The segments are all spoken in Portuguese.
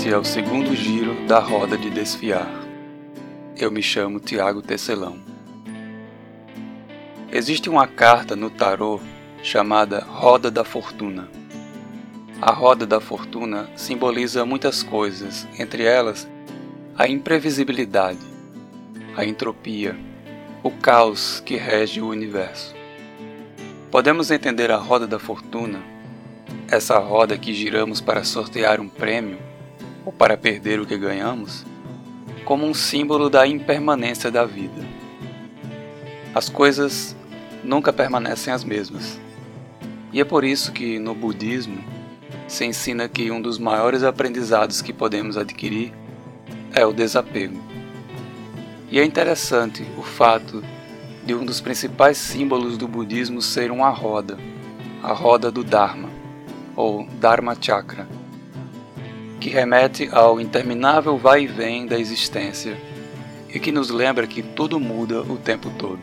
Este é o segundo giro da roda de desfiar. Eu me chamo Tiago Tecelão. Existe uma carta no tarô chamada Roda da Fortuna. A roda da fortuna simboliza muitas coisas, entre elas a imprevisibilidade, a entropia, o caos que rege o universo. Podemos entender a roda da fortuna, essa roda que giramos para sortear um prêmio ou para perder o que ganhamos, como um símbolo da impermanência da vida. As coisas nunca permanecem as mesmas. E é por isso que no budismo se ensina que um dos maiores aprendizados que podemos adquirir é o desapego. E é interessante o fato de um dos principais símbolos do budismo ser uma roda, a roda do Dharma, ou Dharma Chakra, que remete ao interminável vai e vem da existência e que nos lembra que tudo muda o tempo todo.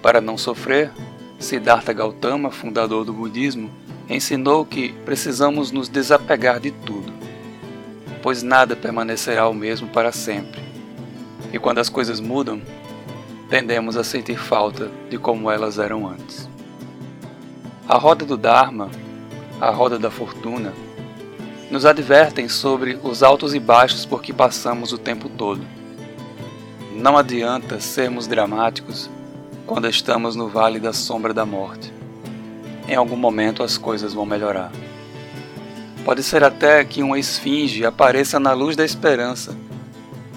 Para não sofrer, Siddhartha Gautama, fundador do budismo, ensinou que precisamos nos desapegar de tudo, pois nada permanecerá o mesmo para sempre. E quando as coisas mudam, tendemos a sentir falta de como elas eram antes. A roda do Dharma, a roda da fortuna, nos advertem sobre os altos e baixos por que passamos o tempo todo. Não adianta sermos dramáticos quando estamos no vale da sombra da morte em algum momento as coisas vão melhorar. Pode ser até que uma esfinge apareça na luz da esperança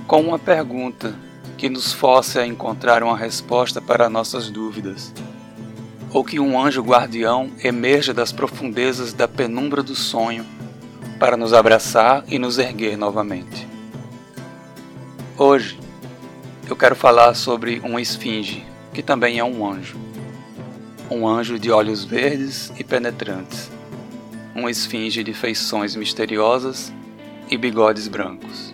com uma pergunta que nos force a encontrar uma resposta para nossas dúvidas. Ou que um anjo guardião emerja das profundezas da penumbra do sonho para nos abraçar e nos erguer novamente. Hoje, eu quero falar sobre uma esfinge, que também é um anjo um anjo de olhos verdes e penetrantes, uma esfinge de feições misteriosas e bigodes brancos,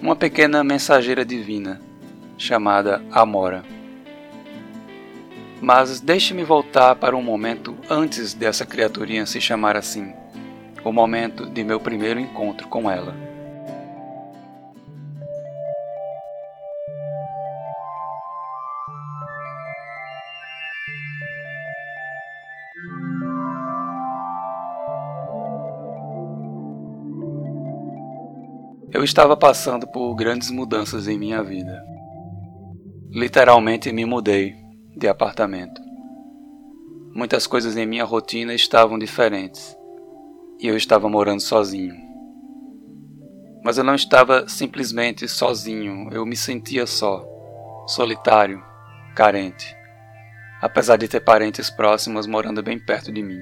uma pequena mensageira divina chamada Amora. Mas deixe-me voltar para um momento antes dessa criaturinha se chamar assim, o momento de meu primeiro encontro com ela. Eu estava passando por grandes mudanças em minha vida. Literalmente me mudei de apartamento. Muitas coisas em minha rotina estavam diferentes e eu estava morando sozinho. Mas eu não estava simplesmente sozinho, eu me sentia só, solitário, carente, apesar de ter parentes próximos morando bem perto de mim.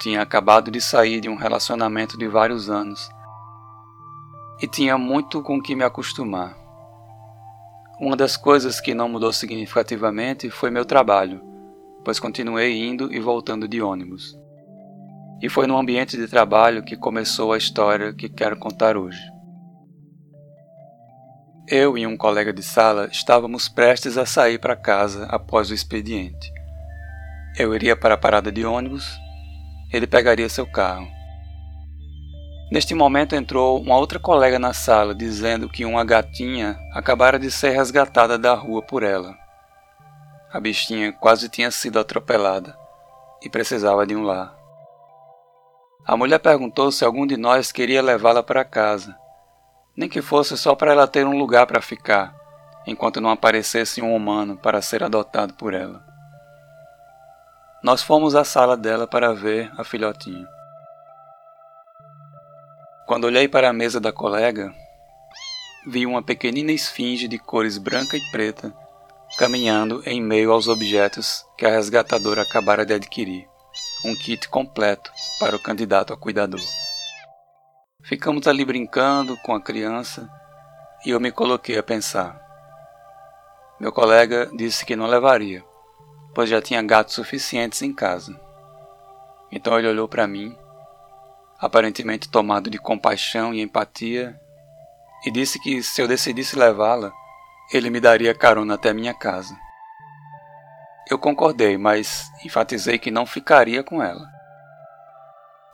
Tinha acabado de sair de um relacionamento de vários anos e tinha muito com que me acostumar. Uma das coisas que não mudou significativamente foi meu trabalho, pois continuei indo e voltando de ônibus. E foi no ambiente de trabalho que começou a história que quero contar hoje. Eu e um colega de sala estávamos prestes a sair para casa após o expediente. Eu iria para a parada de ônibus, ele pegaria seu carro. Neste momento entrou uma outra colega na sala dizendo que uma gatinha acabara de ser resgatada da rua por ela. A bichinha quase tinha sido atropelada e precisava de um lar. A mulher perguntou se algum de nós queria levá-la para casa, nem que fosse só para ela ter um lugar para ficar, enquanto não aparecesse um humano para ser adotado por ela. Nós fomos à sala dela para ver a filhotinha. Quando olhei para a mesa da colega, vi uma pequenina esfinge de cores branca e preta caminhando em meio aos objetos que a resgatadora acabara de adquirir, um kit completo para o candidato a cuidador. Ficamos ali brincando com a criança e eu me coloquei a pensar. Meu colega disse que não levaria, pois já tinha gatos suficientes em casa. Então ele olhou para mim aparentemente tomado de compaixão e empatia, e disse que se eu decidisse levá-la, ele me daria carona até minha casa. Eu concordei, mas enfatizei que não ficaria com ela.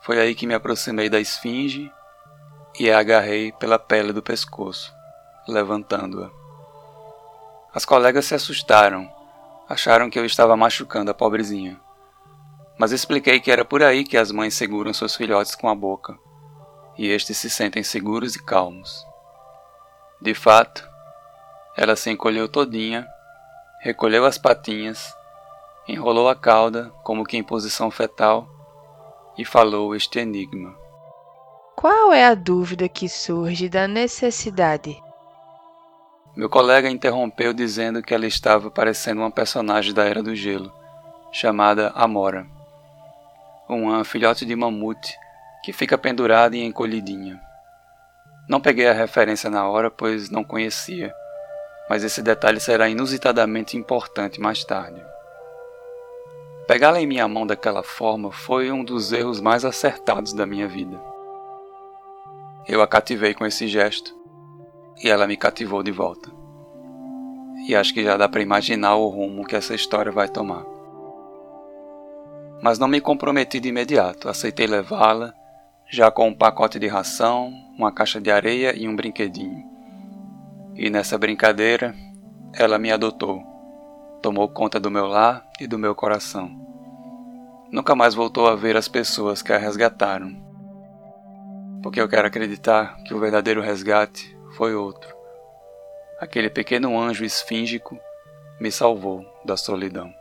Foi aí que me aproximei da esfinge e a agarrei pela pele do pescoço, levantando-a. As colegas se assustaram, acharam que eu estava machucando a pobrezinha. Mas expliquei que era por aí que as mães seguram seus filhotes com a boca, e estes se sentem seguros e calmos. De fato, ela se encolheu todinha, recolheu as patinhas, enrolou a cauda como que em posição fetal e falou este enigma. Qual é a dúvida que surge da necessidade? Meu colega interrompeu dizendo que ela estava parecendo uma personagem da Era do Gelo, chamada Amora. Uma filhote de mamute que fica pendurada e encolhidinha. Não peguei a referência na hora, pois não conhecia, mas esse detalhe será inusitadamente importante mais tarde. Pegá-la em minha mão daquela forma foi um dos erros mais acertados da minha vida. Eu a cativei com esse gesto e ela me cativou de volta. E acho que já dá para imaginar o rumo que essa história vai tomar. Mas não me comprometi de imediato, aceitei levá-la já com um pacote de ração, uma caixa de areia e um brinquedinho. E nessa brincadeira, ela me adotou, tomou conta do meu lar e do meu coração. Nunca mais voltou a ver as pessoas que a resgataram. Porque eu quero acreditar que o verdadeiro resgate foi outro. Aquele pequeno anjo esfíngico me salvou da solidão.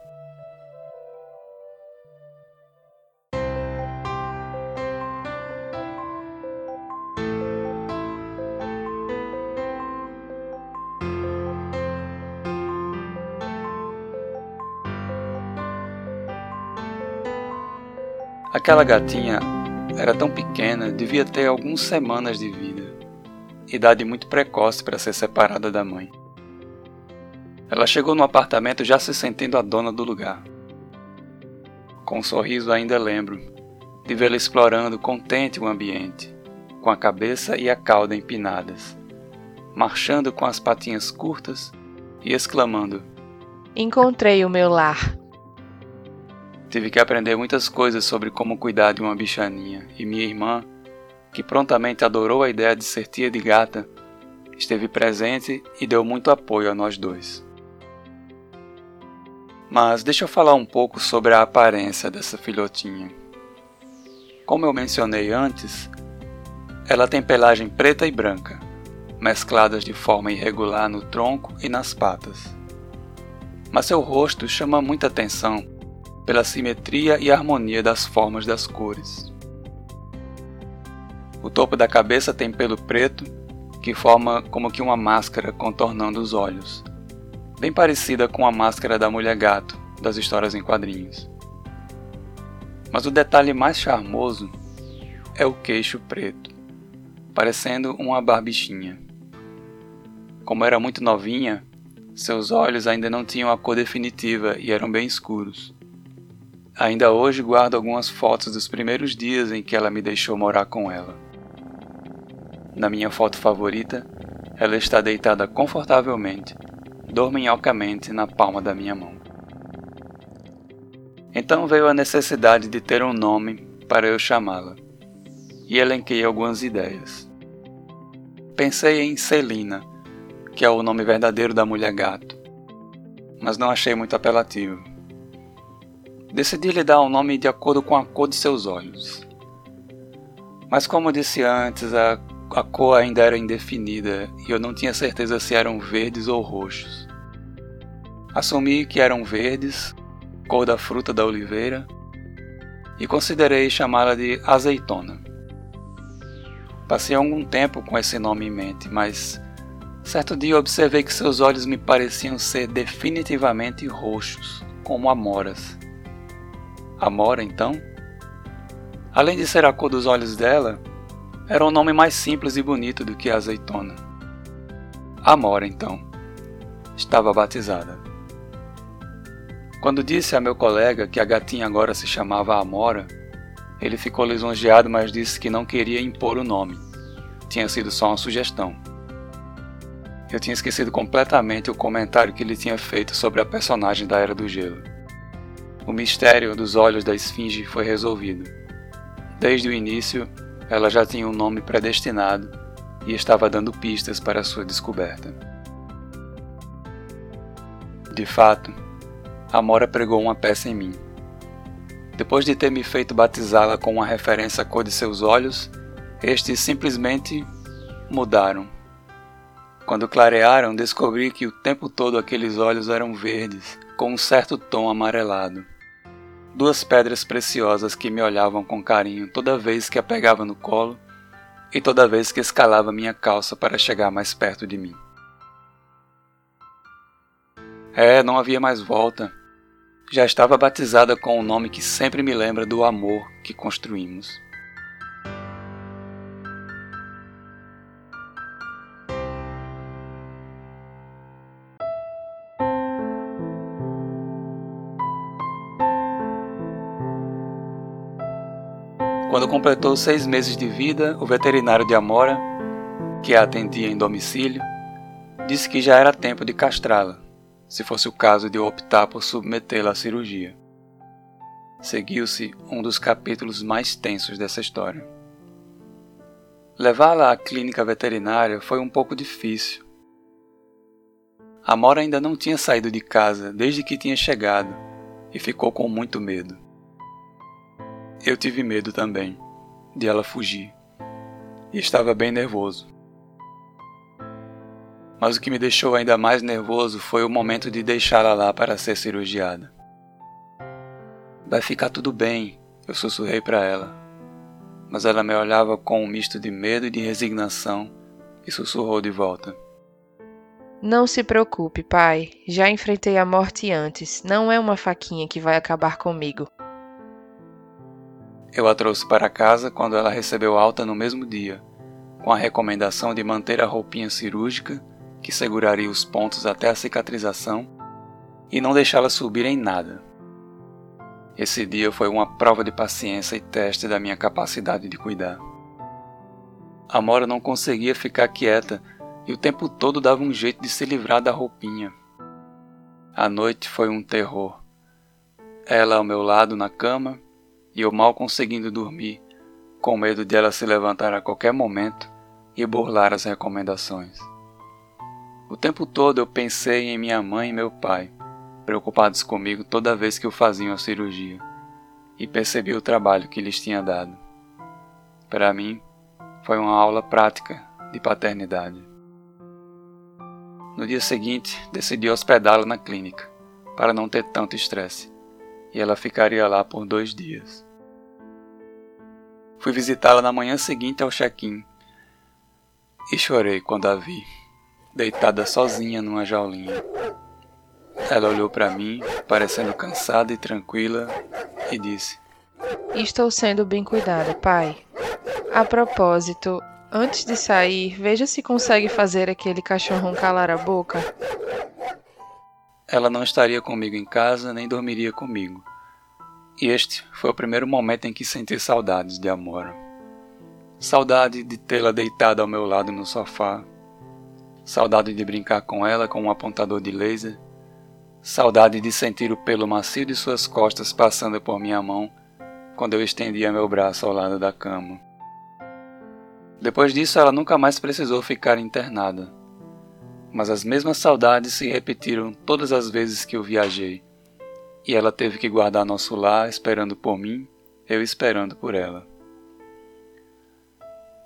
Aquela gatinha era tão pequena, devia ter algumas semanas de vida, idade muito precoce para ser separada da mãe. Ela chegou no apartamento já se sentindo a dona do lugar. Com um sorriso ainda lembro de vê-la explorando contente o ambiente, com a cabeça e a cauda empinadas, marchando com as patinhas curtas e exclamando: Encontrei o meu lar. Tive que aprender muitas coisas sobre como cuidar de uma bichaninha, e minha irmã, que prontamente adorou a ideia de ser tia de gata, esteve presente e deu muito apoio a nós dois. Mas deixa eu falar um pouco sobre a aparência dessa filhotinha. Como eu mencionei antes, ela tem pelagem preta e branca, mescladas de forma irregular no tronco e nas patas. Mas seu rosto chama muita atenção pela simetria e harmonia das formas das cores. O topo da cabeça tem pelo preto, que forma como que uma máscara contornando os olhos, bem parecida com a máscara da mulher gato das histórias em quadrinhos. Mas o detalhe mais charmoso é o queixo preto, parecendo uma barbichinha. Como era muito novinha, seus olhos ainda não tinham a cor definitiva e eram bem escuros. Ainda hoje guardo algumas fotos dos primeiros dias em que ela me deixou morar com ela. Na minha foto favorita, ela está deitada confortavelmente, dorminhocamente na palma da minha mão. Então veio a necessidade de ter um nome para eu chamá-la, e elenquei algumas ideias. Pensei em Celina, que é o nome verdadeiro da mulher gato, mas não achei muito apelativo. Decidi lhe dar um nome de acordo com a cor de seus olhos. Mas como disse antes, a, a cor ainda era indefinida e eu não tinha certeza se eram verdes ou roxos. Assumi que eram verdes, cor da fruta da oliveira, e considerei chamá-la de azeitona. Passei algum tempo com esse nome em mente, mas certo dia observei que seus olhos me pareciam ser definitivamente roxos, como amoras. Amora, então? Além de ser a cor dos olhos dela, era um nome mais simples e bonito do que azeitona. Amora, então, estava batizada. Quando disse a meu colega que a gatinha agora se chamava Amora, ele ficou lisonjeado, mas disse que não queria impor o nome. Tinha sido só uma sugestão. Eu tinha esquecido completamente o comentário que ele tinha feito sobre a personagem da Era do Gelo. O mistério dos olhos da esfinge foi resolvido. Desde o início, ela já tinha um nome predestinado e estava dando pistas para sua descoberta. De fato, Amora pregou uma peça em mim. Depois de ter me feito batizá-la com uma referência à cor de seus olhos, estes simplesmente mudaram. Quando clarearam, descobri que o tempo todo aqueles olhos eram verdes, com um certo tom amarelado. Duas pedras preciosas que me olhavam com carinho toda vez que a pegava no colo e toda vez que escalava minha calça para chegar mais perto de mim. É, não havia mais volta. Já estava batizada com o um nome que sempre me lembra do amor que construímos. Completou seis meses de vida, o veterinário de Amora, que a atendia em domicílio, disse que já era tempo de castrá-la, se fosse o caso de optar por submetê-la à cirurgia. Seguiu-se um dos capítulos mais tensos dessa história. Levá-la à clínica veterinária foi um pouco difícil. Amora ainda não tinha saído de casa desde que tinha chegado e ficou com muito medo. Eu tive medo também de ela fugir e estava bem nervoso. Mas o que me deixou ainda mais nervoso foi o momento de deixá-la lá para ser cirurgiada. Vai ficar tudo bem, eu sussurrei para ela. Mas ela me olhava com um misto de medo e de resignação e sussurrou de volta. Não se preocupe, pai. Já enfrentei a morte antes. Não é uma faquinha que vai acabar comigo. Eu a trouxe para casa quando ela recebeu alta no mesmo dia, com a recomendação de manter a roupinha cirúrgica, que seguraria os pontos até a cicatrização, e não deixá-la subir em nada. Esse dia foi uma prova de paciência e teste da minha capacidade de cuidar. A Mora não conseguia ficar quieta e o tempo todo dava um jeito de se livrar da roupinha. A noite foi um terror. Ela ao meu lado na cama e eu mal conseguindo dormir, com medo de ela se levantar a qualquer momento e burlar as recomendações. O tempo todo eu pensei em minha mãe e meu pai, preocupados comigo toda vez que eu fazia a cirurgia, e percebi o trabalho que lhes tinha dado. Para mim, foi uma aula prática de paternidade. No dia seguinte, decidi hospedá-la na clínica, para não ter tanto estresse, e ela ficaria lá por dois dias. Fui visitá-la na manhã seguinte ao check-in e chorei quando a vi, deitada sozinha numa jaulinha. Ela olhou para mim, parecendo cansada e tranquila, e disse: Estou sendo bem cuidada, pai. A propósito, antes de sair, veja se consegue fazer aquele cachorrão calar a boca. Ela não estaria comigo em casa nem dormiria comigo e este foi o primeiro momento em que senti saudades de Amora. Saudade de tê-la deitada ao meu lado no sofá. Saudade de brincar com ela com um apontador de laser. Saudade de sentir o pelo macio de suas costas passando por minha mão quando eu estendia meu braço ao lado da cama. Depois disso, ela nunca mais precisou ficar internada. Mas as mesmas saudades se repetiram todas as vezes que eu viajei e ela teve que guardar nosso lar esperando por mim, eu esperando por ela.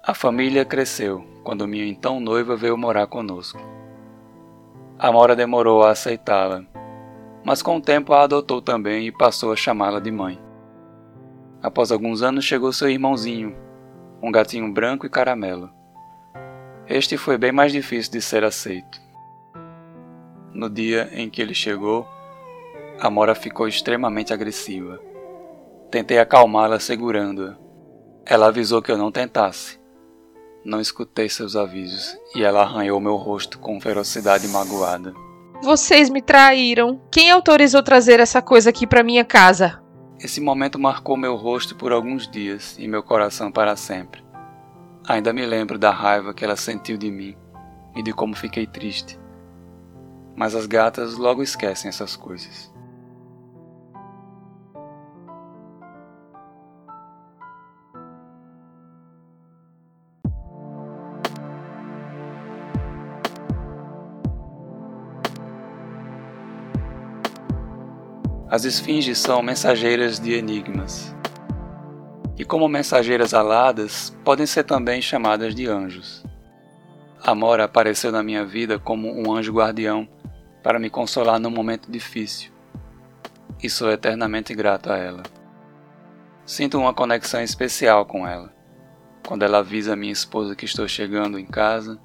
A família cresceu quando minha então noiva veio morar conosco. A Mora demorou a aceitá-la, mas com o tempo a adotou também e passou a chamá-la de mãe. Após alguns anos chegou seu irmãozinho, um gatinho branco e caramelo. Este foi bem mais difícil de ser aceito. No dia em que ele chegou, Amora ficou extremamente agressiva. Tentei acalmá-la segurando-a. Ela avisou que eu não tentasse. Não escutei seus avisos e ela arranhou meu rosto com ferocidade magoada. Vocês me traíram. Quem autorizou trazer essa coisa aqui para minha casa? Esse momento marcou meu rosto por alguns dias e meu coração para sempre. Ainda me lembro da raiva que ela sentiu de mim e de como fiquei triste. Mas as gatas logo esquecem essas coisas. As esfinges são mensageiras de enigmas. E como mensageiras aladas, podem ser também chamadas de anjos. Amora apareceu na minha vida como um anjo guardião para me consolar num momento difícil. E sou eternamente grato a ela. Sinto uma conexão especial com ela. Quando ela avisa minha esposa que estou chegando em casa,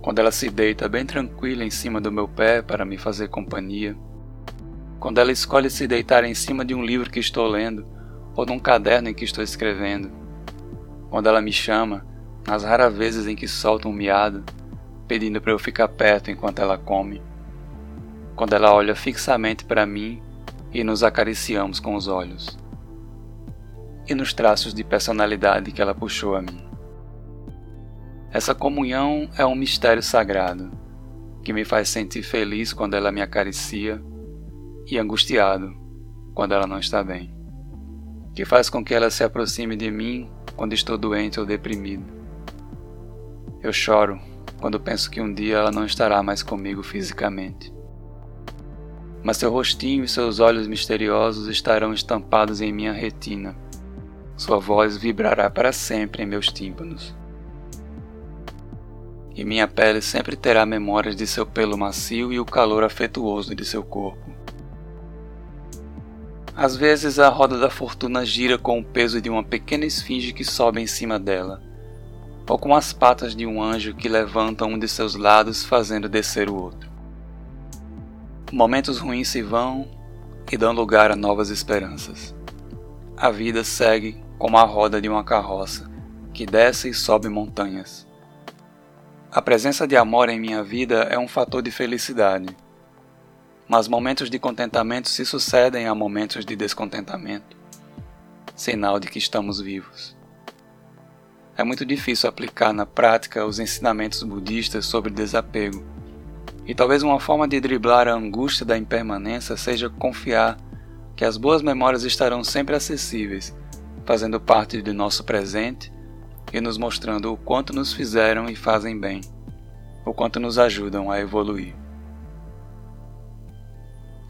quando ela se deita bem tranquila em cima do meu pé para me fazer companhia quando ela escolhe se deitar em cima de um livro que estou lendo ou de um caderno em que estou escrevendo, quando ela me chama, nas raras vezes em que solta um miado, pedindo para eu ficar perto enquanto ela come, quando ela olha fixamente para mim e nos acariciamos com os olhos, e nos traços de personalidade que ela puxou a mim. Essa comunhão é um mistério sagrado que me faz sentir feliz quando ela me acaricia e angustiado quando ela não está bem, que faz com que ela se aproxime de mim quando estou doente ou deprimido. Eu choro quando penso que um dia ela não estará mais comigo fisicamente. Mas seu rostinho e seus olhos misteriosos estarão estampados em minha retina. Sua voz vibrará para sempre em meus tímpanos. E minha pele sempre terá memórias de seu pelo macio e o calor afetuoso de seu corpo. Às vezes a roda da fortuna gira com o peso de uma pequena esfinge que sobe em cima dela, ou com as patas de um anjo que levanta um de seus lados fazendo descer o outro. Momentos ruins se vão e dão lugar a novas esperanças. A vida segue como a roda de uma carroça que desce e sobe montanhas. A presença de amor em minha vida é um fator de felicidade mas momentos de contentamento se sucedem a momentos de descontentamento sinal de que estamos vivos. É muito difícil aplicar na prática os ensinamentos budistas sobre desapego, e talvez uma forma de driblar a angústia da impermanência seja confiar que as boas memórias estarão sempre acessíveis, fazendo parte de nosso presente e nos mostrando o quanto nos fizeram e fazem bem, o quanto nos ajudam a evoluir.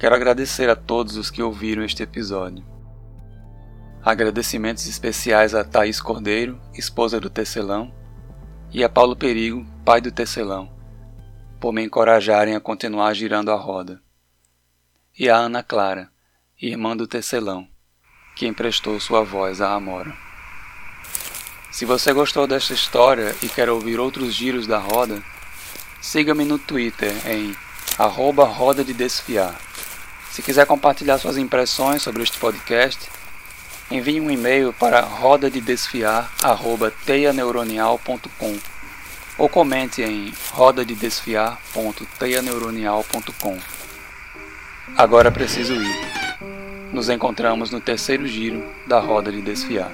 Quero agradecer a todos os que ouviram este episódio. Agradecimentos especiais a Thaís Cordeiro, esposa do Tecelão, e a Paulo Perigo, pai do Tecelão, por me encorajarem a continuar girando a roda. E a Ana Clara, irmã do Tecelão, que emprestou sua voz à Amora. Se você gostou desta história e quer ouvir outros giros da roda, siga-me no Twitter em arroba roda de desfiar. Se quiser compartilhar suas impressões sobre este podcast, envie um e-mail para rodadedesfiar@teianeuronial.com ou comente em rodadedesfiar.teianeuronial.com. Agora preciso ir. Nos encontramos no terceiro giro da Roda de Desfiar.